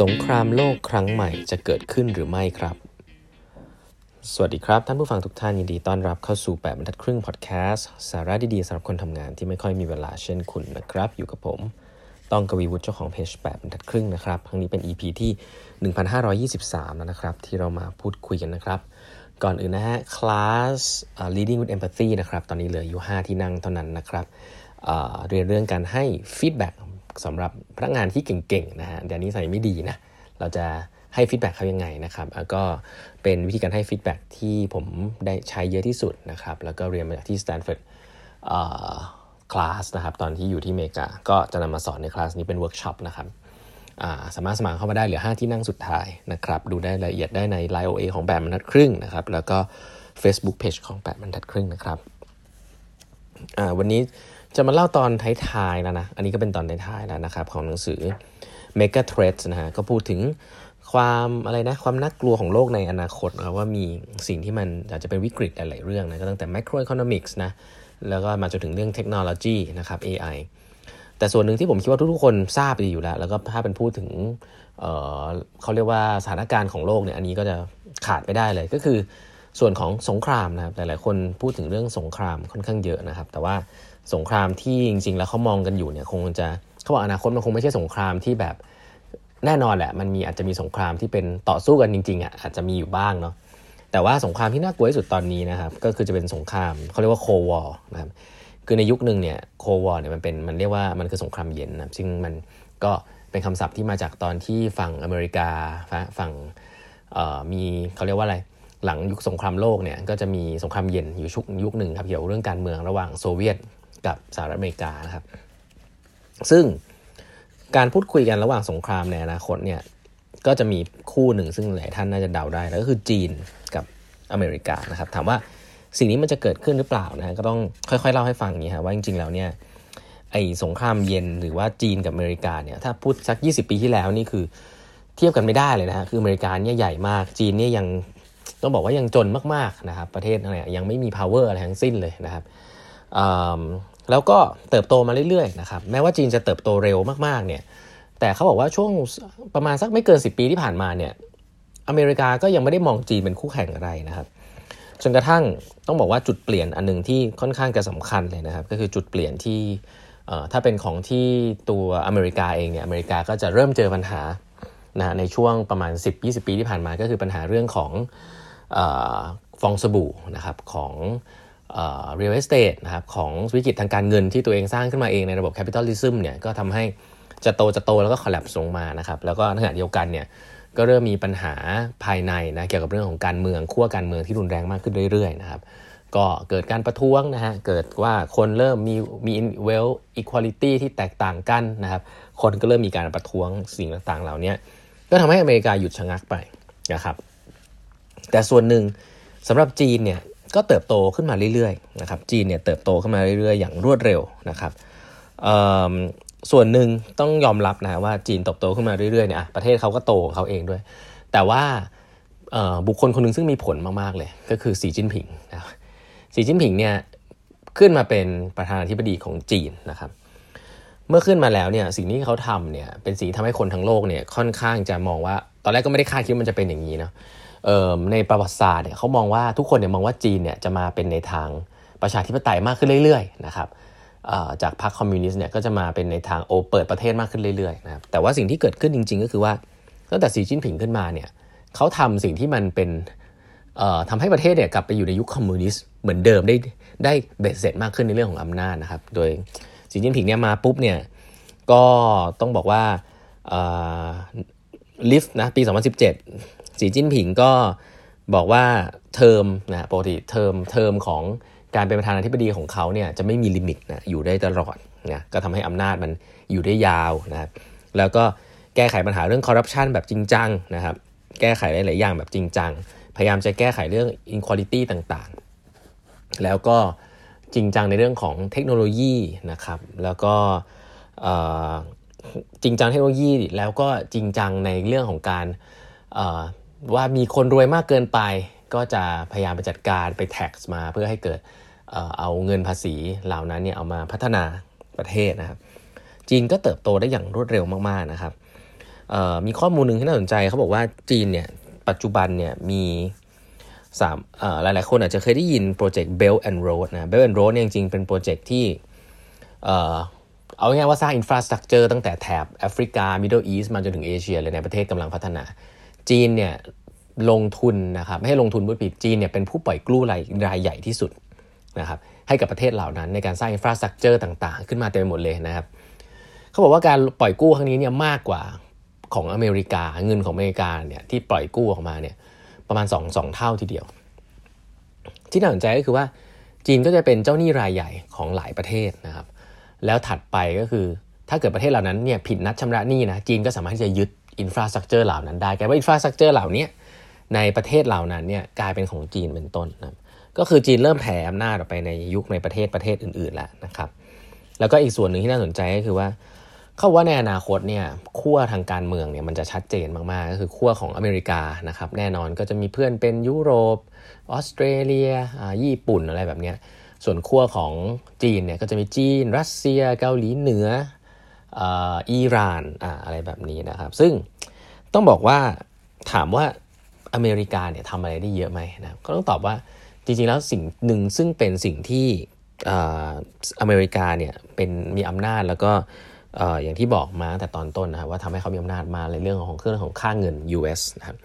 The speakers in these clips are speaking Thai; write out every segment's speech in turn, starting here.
สงครามโลกครั้งใหม่จะเกิดขึ้นหรือไม่ครับ สวัสดีครับ ท่านผู้ฟังทุกท่านยินดีต้อนรับเข้าสู่แปดบรรทัดครึ่งพอดแคสต์สาระดีๆสำหรับคนทำงานที่ไม่ค่อยมีเวลาเช่นคุณนะครับ อยู่กับผม ต้องกวีวุฒิเจ้าของเพจแปดบรรทัดครึ่งนะครับ ครั้งนี้เป็น EP ที่ 1523 แล้วนะครับ ที่เรามาพูดคุยกันนะครับ ก่อนอื่นนะฮะคลาส leading with empathy นะครับ ตอนนี้เหลืออยู่ 5 ที่นั่งเท่านั้นนะครับเรียนเรื่องการให้ feedback สำหรับพนักงานที่เก่งๆนะฮะเดี๋ยวนี้ใส่ไม่ดีนะเราจะให้ feedback เขายังไงนะครับแล้วก็เป็นวิธีการให้ feedback ที่ผมได้ใช้เยอะที่สุดนะครับแล้วก็เรียนมาจากที่ Stanford คลาสนะครับตอนที่อยู่ที่อเมริกาก็จะนำมาสอนในคลาสนี้เป็นเวิร์กช็อปนะครับสามารถสมัครเข้ามาได้เหลือ 5 ที่นั่งสุดท้ายนะครับดูได้รายละเอียดได้ใน Line OA ของแบบรรทัดครึ่งนะครับแล้วก็ Facebook Page ของแบบรรทัดครึ่งนะครับวันนี้ จะมาเล่าตอนท้ายๆแล้วนะ อันนี้ก็เป็นตอนท้ายๆแล้วนะครับของหนังสือ Mega Threats นะฮะ ก็พูดถึงความอะไรนะ ความน่ากลัวของโลกในอนาคตนะว่ามีสิ่งที่มันอาจจะเป็นวิกฤตหลายๆเรื่องนะ ก็ตั้งแต่ macroeconomics นะ แล้วก็มาจนถึงเรื่องเทคโนโลยีนะครับ AI แต่ส่วนหนึ่งที่ผมคิดว่าทุกๆคนทราบดีอยู่แล้ว แล้วก็ถ้าเป็นพูดถึงเเขาเรียกว่าสถานการณ์ของโลกเนี่ยอันนี้ก็จะขาดไม่ได้เลยก็คือส่วนของสงครามนะครับหลายๆคนพูดถึงเรื่องสงครามค่อนข้างเยอะนะครับ แต่ว่า สงครามที่จริง ๆ แล้วเขามองกันอยู่เนี่ยคงจะเขาบอกอนาคตมันคงไม่ใช่สงครามที่แบบแน่นอนแหละ มันมีอาจจะมีสงครามที่เป็นต่อสู้กันจริงๆอะอาจจะมีอยู่บ้างเนาะแต่ว่าสงครามที่น่ากลัวที่สุดตอนนี้นะครับ ก็คือจะเป็นสงครามเขาเรียกว่า Cold War นะครับคือในยุคหนึ่งเนี่ย Cold War เนี่ยมันเป็นมันเรียกว่ามันคือสงครามเย็นนะซึ่งมันก็เป็นคำศัพท์ที่มาจากตอนที่ฝั่งอเมริกาฝั่งมีเขาเรียกว่าอะไรหลังยุคสงครามโลกเนี่ยก็จะมีสงครามเย็นอยู่ชุกยุคหนึ่งครับเกี่ยวกับเรื่องการเมืองระหว่างโซเวียต กับสหรัฐอเมริกานะครับ ซึ่งการพูดคุยกันระหว่างสงครามในอนาคตเนี่ยก็จะมีคู่หนึ่งซึ่งหลายท่านน่าจะเดาได้แล้วก็คือจีนกับอเมริกานะครับ ถามว่าสิ่งนี้มันจะเกิดขึ้นหรือเปล่านะก็ต้องค่อยๆเล่าให้ฟังอย่างนี้ครับว่าจริงๆแล้วเนี่ยไอ้สงครามเย็นหรือว่าจีนกับอเมริกาเนี่ยถ้าพูดสัก 20 ปีที่แล้วนี่คือเทียบกันไม่ได้เลยนะฮะคืออเมริกาเนี่ยใหญ่มาก จีนเนี่ยยังต้องบอกว่ายังจนมากๆนะครับ ประเทศอะไรยังไม่มี power อะไรทั้งสิ้นเลยนะครับ แล้วก็เติบโตมาเรื่อยๆนะครับแม้ว่าจีนจะเติบโตเร็วมากๆเนี่ยแต่เขาบอกว่าช่วงประมาณสักไม่เกิน 10 ปีที่ผ่านมาเนี่ยอเมริกาก็ยังไม่ได้มองจีนเป็นคู่แข่งอะไรนะครับจนกระทั่งต้องบอกว่าจุดเปลี่ยนอันนึงที่ค่อนข้างจะสำคัญเลยนะครับ ก็คือจุดเปลี่ยนที่ถ้าเป็นของที่ตัวอเมริกาเองเนี่ยอเมริกาก็จะเริ่มเจอปัญหานะในช่วงประมาณ 10-20 ปีที่ผ่านมาก็คือปัญหาเรื่องของฟองสบู่นะครับของ real estate นะครับของวิกฤตทางการเงินที่ตัวเองสร้างขึ้นมาเองในระบบ capitalism เนี่ยก็ทำให้จะโตจะโตแล้วก็ collapse ลงมานะครับแล้วก็ขณะเดียวกันเนี่ยก็เริ่มมีปัญหาภายในนะเกี่ยวกับเรื่องของการเมืองขั้วการเมืองที่รุนแรงมากขึ้นเรื่อยๆนะครับก็เกิดการประท้วงนะฮะเกิดว่าคนเริ่มมีมีเวลอีควอลิตี้ที่แตกต่างกันนะครับคนก็เริ่มมีการประท้วงสิ่งต่างๆ เหล่านี้ก็ทำให้อเมริกาหยุดชะงักไปนะครับแต่ส่วนหนึ่งสำหรับจีนเนี่ย ก็เติบโตขึ้นมาเรื่อยๆนะครับจีนเนี่ยเติบโตขึ้นมาเรื่อยๆ อย่างรวดเร็วนะครับส่วนหนึ่งต้องยอมรับนะว่าจีนเติบโตขึ้นมาเรื่อยๆเนี่ยประเทศเขาก็โตของเขาเองด้วย แต่ว่าบุคคลคนหนึ่งซึ่งมีผลมากๆเลย ก็คือสีจิ้นผิงนะสีจิ้นผิงเนี่ยขึ้นมาเป็นประธานาธิบดีของจีนนะครับ เมื่อขึ้นมาแล้วเนี่ยสิ่งที่เขาทำเนี่ยเป็นสิ่งทำให้คนทั้งโลกเนี่ยค่อนข้างจะมองว่า ตอนแรกก็ไม่ได้คาดคิดว่ามันจะเป็นอย่างนี้เนาะ ในประวัติศาสตร์เนี่ยเขามองว่าทุกคนเนี่ยมองว่าจีนเนี่ยจะมาเป็นในทางประชาธิปไตยมากขึ้นเรื่อยๆนะครับจากพรรคคอมมิวนิสต์เนี่ยก็จะมาเป็นในทางโอเปิดประเทศมากขึ้นเรื่อยๆนะครับแต่ว่าสิ่งที่เกิดขึ้นจริง ๆ ก็คือว่าตั้งแต่สีจิ้นผิงขึ้นมาเนี่ยเขาทำสิ่งที่มันเป็นทำให้ประเทศเนี่ยกลับไปอยู่ในยุคคอมมิวนิสต์เหมือนเดิมได้ได้เบ็ดเสร็จมากขึ้นในเรื่องของอำนาจนะครับ โดยสีจิ้นผิงเนี่ยมาปุ๊บเนี่ยก็ต้องบอกว่าลิฟต์นะปี 2017 สีจิ้นผิงก็บอกว่าเทอมนะปกติเทอมเทอมของการเป็นประธานาธิบดีของเขาเนี่ยจะไม่มี limit นะอยู่ได้ตลอดนะก็ทำให้อำนาจมันอยู่ได้ยาวนะครับแล้วก็แก้ไขปัญหาเรื่องคอร์รัปชันแบบจริงจังนะครับแก้ไขหลาย ๆ อย่างแบบจริงจัง พยายามจะแก้ไขเรื่อง inequality ต่างๆ แล้วก็จริงจังในเรื่องของเทคโนโลยีนะครับแล้วก็จริงจังเทคโนโลยีแล้วก็จริงจังในเรื่องของการ ว่ามีคนรวยมากเกินไป ก็จะพยายามไปจัดการไป tax มา เพื่อให้เกิดเอาเงินภาษีเหล่านั้นเนี่ยเอามาพัฒนาประเทศนะครับ จีนก็เติบโตได้อย่างรวดเร็วมากๆนะครับมีข้อมูลหนึ่งที่น่าสนใจเขาบอกว่าจีนเนี่ยปัจจุบันเนี่ยมีสามหลายหลายคนอาจจะเคยได้ยินโปรเจกต์ Belt and Road นะ Belt and Road เนี่ยจริงๆ เป็น project ที่เอาง่ายว่าสร้าง infrastructure ตั้งแต่แถบแอฟริกา Middle East มาจนถึงเอเชียเลยในประเทศกำลังพัฒนา จีนเนี่ยลงทุนนะครับไม่ให้ลงทุนบุผิดจีนเนี่ยเป็นผู้ปล่อยกู้รายรายใหญ่ที่สุดนะครับให้กับประเทศเหล่านั้นในการสร้างอินฟราสตรักเจอร์ต่างๆ ขึ้นมาเต็มหมดเลยนะครับเขาบอกว่าการปล่อยกู้ครั้งนี้เนี่ยมากกว่าของอเมริกาเงินของอเมริกาเนี่ยที่ปล่อยกู้ออกมาเนี่ยประมาณ2งเท่าทีเดียว ที่น่าสนใจก็คือว่าจีนก็จะเป็นเจ้าหนี้รายใหญ่ของหลายประเทศนะครับ แล้วถัดไปก็คือถ้าเกิดประเทศเหล่านั้นเนี่ยผิดนัดชำระหนี้นะจีนก็สามารถที่จะยึด infrastructure เหล่านั้นได้แกว่า infrastructure เหล่านี้ในประเทศเหล่านั้นเนี่ยกลายเป็นของจีนเป็นต้นนะก็คือจีนเริ่มแผ่อำนาจออกไปในยุคในประเทศประเทศอื่น ๆ แล้วนะครับ แล้วก็อีกส่วนหนึ่งที่น่าสนใจก็คือว่าเขาว่าในอนาคตเนี่ยขั้วทางการเมืองเนี่ยมันจะชัดเจนมาก ๆ ก็คือขั้วของอเมริกานะครับ แน่นอนก็จะมีเพื่อนเป็นยุโรปออสเตรเลียญี่ปุ่นอะไรแบบนี้ส่วนขั้วของจีนเนี่ยก็จะมีจีน รัสเซีย เกาหลีเหนือ อิหร่านอะไรแบบนี้นะครับ ซึ่งต้องบอกว่าถามว่าอเมริกาเนี่ยทำอะไรได้เยอะไหมนะก็ต้องตอบว่าจริงๆแล้วสิ่งหนึ่งซึ่งเป็นสิ่งที่อเมริกาเนี่ยเป็นมีอำนาจแล้วก็อย่างที่บอกมาแต่ตอนต้นนะครับว่าทำให้เขามีอำนาจมาในเรื่องของเครื่องของค่าเงิน US นะครับ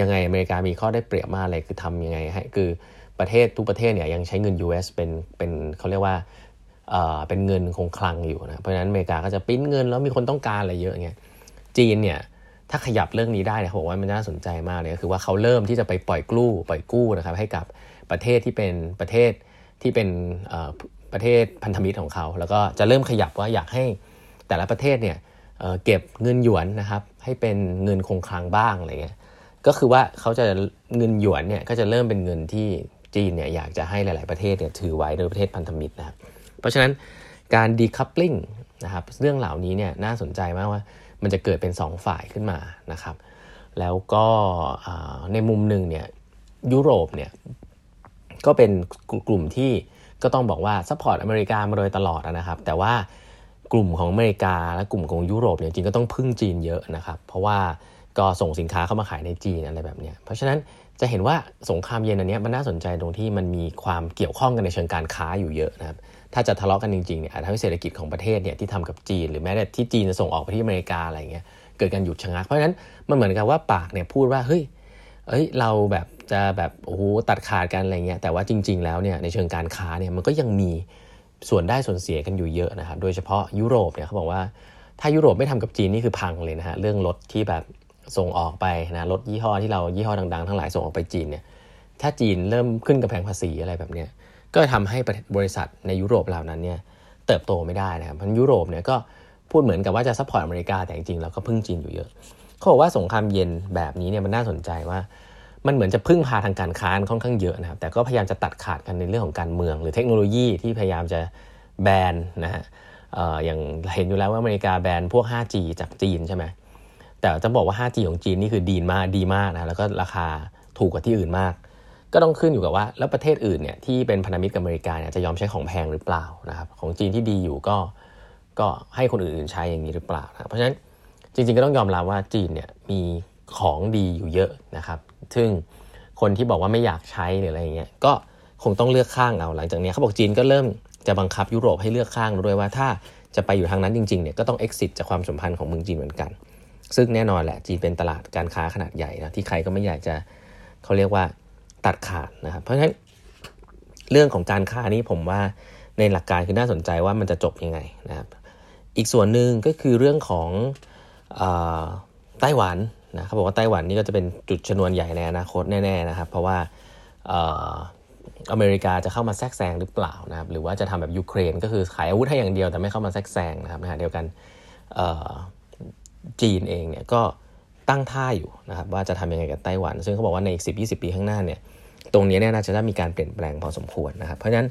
ยังไงอเมริกามีข้อได้เปรียบมากเลยคือทำยังไงให้คือประเทศทุกประเทศเนี่ยยังใช้เงิน US เป็นเป็นเขาเรียกว่า เป็นเงินคงคลังอยู่นะ เพราะฉะนั้นอเมริกาก็จะปิ้นเงินแล้วมีคนต้องการอะไรเยอะเงี้ย จีนเนี่ยถ้าขยับเรื่องนี้ได้เนี่ยผมว่ามันน่าสนใจมากเลยก็คือว่าเขาเริ่มที่จะไปปล่อยกู้ปล่อยกู้นะครับให้กับประเทศที่เป็นประเทศที่เป็นประเทศพันธมิตรของเขา แล้วก็จะเริ่มขยับว่าอยากให้แต่ละประเทศเนี่ยเก็บเงินหยวนนะครับให้เป็นเงินคงคลังบ้างอะไรเงี้ยก็คือว่าเขาจะเงินหยวนเนี่ยก็จะเริ่มเป็นเงินที่จีนเนี่ยอยากจะให้หลาย ๆประเทศเนี่ยถือไว้โดยประเทศพันธมิตรนะครับ เพราะฉะนั้นการ decoupling นะครับเรื่องเหล่านี้เนี่ยน่าสนใจมากว่ามันจะเกิดเป็น 2 ฝ่ายขึ้นมานะครับ แล้วก็ในมุมหนึ่งเนี่ยยุโรปเนี่ยก็เป็นกลุ่มที่ก็ต้องบอกว่า support อเมริกามาโดยตลอดนะครับ แต่ว่ากลุ่มของอเมริกาและกลุ่มของยุโรปเนี่ยจริงก็ต้องพึ่งจีนเยอะนะครับ เพราะว่าก็ส่งสินค้าเข้ามาขายในจีนอะไรแบบนี้เพราะฉะนั้นจะเห็นว่าสงครามเย็นอันนี้มันน่าสนใจตรงที่มันมีความเกี่ยวข้องกันในเชิงการค้าอยู่เยอะนะครับ ถ้าจะทะเลาะกันจริงๆเนี่ยอาจจะทำให้เศรษฐกิจของประเทศเนี่ยที่ทำกับจีน หรือแม้แต่ที่จีนจะส่งออกไปที่อเมริกาอะไรเงี้ยเกิดการหยุดชะงัก เพราะฉะนั้นมันเหมือนกับว่าปากเนี่ยพูดว่าเฮ้ยเอ้ยเราแบบจะแบบโอ้โหตัดขาดกันอะไรเงี้ยแต่ว่าจริง ๆ แล้วเนี่ยในเชิงการค้าเนี่ยมันก็ยังมีส่วนได้ส่วนเสียกันอยู่เยอะนะครับโดยเฉพาะยุโรปเนี่ยเขาบอกว่าถ้ายุโรปไม่ทำกับจีนนี่คือพังเลยนะฮะเรื่องรถที่แบบส่งออกไปนะรถยี่ห้อที่เรายี่ห้อดังๆ ทั้งหลายส่งออกไปจีนเนี่ยถ้าจีนเริ่มขึ้นกำแพงภาษีอะไรแบบเนี้ย ก็ทำให้บริษัทในยุโรปเหล่านั้นเนี่ยเติบโตไม่ได้นะครับเพราะยุโรปเนี่ยก็พูดเหมือนกับว่าจะ support อเมริกาแต่จริงๆเราก็พึ่งจีนอยู่เยอะเขาบอกว่าสงครามเย็นแบบนี้เนี่ยมันน่าสนใจว่า มันเหมือนจะพึ่งพาทางการค้าค่อนข้างเยอะนะครับแต่ก็พยายามจะตัดขาดกันในเรื่องของการเมือง หรือเทคโนโลยีที่พยายามจะแบนนะฮะอย่างเห็นอยู่แล้วว่าอเมริกาแบนพวก 5G จากจีนใช่ไหมแต่จะบอกว่า 5G ของจีนนี่คือดีมากดีมากนะแล้วก็ราคาถูกกว่าที่อื่นมาก ก็ต้องขึ้นอยู่กับว่า แล้วประเทศอื่นเนี่ยที่เป็นพันธมิตรกับอเมริกาเนี่ยจะยอมใช้ของแพงหรือเปล่านะครับของจีนที่ดีอยู่ก็ก็ให้คนอื่นๆใช้อย่างนี้หรือเปล่านะเพราะฉะนั้นจริงๆก็ต้องยอมรับว่าจีนเนี่ยมีของดีอยู่เยอะนะครับ ซึ่งคนที่บอกว่าไม่อยากใช้หรืออะไรอย่างเงี้ยก็คงต้องเลือกข้างเอาหลังจากนี้เขาบอกจีนก็เริ่มจะบังคับยุโรปให้เลือกข้างด้วยว่าถ้าจะไปอยู่ทางนั้นจริงๆเนี่ยก็ต้อง exit จากความสัมพันธ์ของเมืองจีนเหมือนกัน ซึ่งแน่นอนแหละจีนเป็นตลาดการค้าขนาดใหญ่นะที่ใครก็ไม่อยากจะเขาเรียกว่า ตัดขาดนะครับ เพราะฉะนั้นเรื่องของการค้านี้ผมว่าในหลักการคือน่าสนใจว่ามันจะจบยังไงนะครับ อีกส่วนหนึ่งก็คือเรื่องของไต้หวันนะเขาบอกว่าไต้หวันนี่ก็จะเป็นจุดชนวนใหญ่ในอนาคตแน่ๆนะครับ เพราะว่าอเมริกาจะเข้ามาแทรกแซงหรือเปล่านะครับหรือว่าจะทำแบบยูเครน ก็คือขายอาวุธให้อย่างเดียวแต่ไม่เข้ามาแทรกแซงนะครับนะเดียวกันจีนเองเนี่ยก็ตั้งท่าอยู่นะครับว่าจะทำยังไงกับไต้หวัน ซึ่งเขาบอกว่าในอีกสิบปีข้างหน้าเนี่ย ตรงนี้เนี่ยน่าจะได้มีการเปลี่ยนแปลงพอสมควรนะครับ เพราะฉะนั้น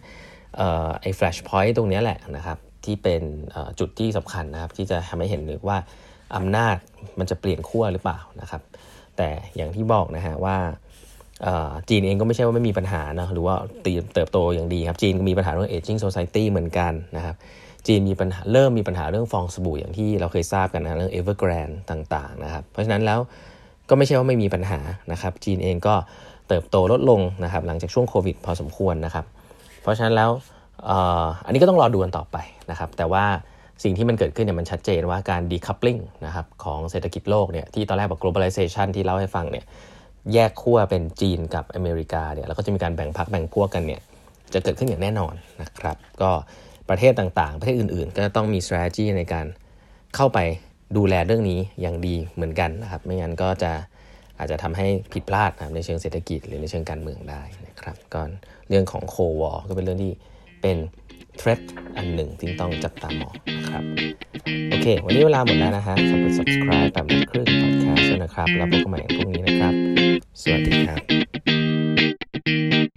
ไอ้ flash point ตรงนี้แหละนะครับที่เป็นจุดที่สำคัญนะครับ ที่จะทำให้เห็นเลยว่าอำนาจมันจะเปลี่ยนขั้วหรือเปล่านะครับ แต่อย่างที่บอกนะฮะว่าจีนเองก็ไม่ใช่ว่าไม่มีปัญหานะหรือว่าเติบโตอย่างดีครับ จีนก็มีปัญหาเรื่อง aging society เหมือนกันนะครับจีนมีปัญหาเริ่มมีปัญหาเรื่องฟองสบู่อย่างที่เราเคยทราบกันนะเรื่อง Evergrande ต่างๆนะครับ เพราะฉะนั้นแล้วก็ไม่ใช่ว่าไม่มีปัญหานะครับ จีนเองก็ เติบโตลดลงนะครับหลังจากช่วงโควิดพอสมควรนะครับเพราะฉะนั้นแล้วอันนี้ก็ต้องรอดูกันต่อไปนะครับแต่ว่าสิ่งที่มันเกิดขึ้นเนี่ยมันชัดเจนว่าการ decoupling นะครับของเศรษฐกิจโลกเนี่ยที่ตอนแรกบอก globalization ที่เล่าให้ฟังเนี่ยแยกขั้วเป็นจีนกับอเมริกาเนี่ยแล้วก็จะมีการแบ่งพักแบ่งพวกกันเนี่ยจะเกิดขึ้นอย่างแน่นอนนะครับก็ประเทศต่างๆ ประเทศอื่นๆ ก็ต้องมี strategy ในการเข้าไปดูแลเรื่องนี้อย่างดีเหมือนกันนะครับไม่งั้นก็จะ อาจจะทำให้ผิดพลาดนะในเชิงเศรษฐกิจหรือในเชิงการเมืองได้นะครับก็เรื่องของโควอก็เป็นเรื่องที่เป็นเทรดอันหนึ่งที่ต้องจับตามองนะครับ โอเค วันนี้เวลาหมดแล้วนะฮะฝากกด subscribe แบบครึ่ง podcast นะครับ แล้วพบกันใหม่พรุ่งนี้นะครับ สวัสดีครับ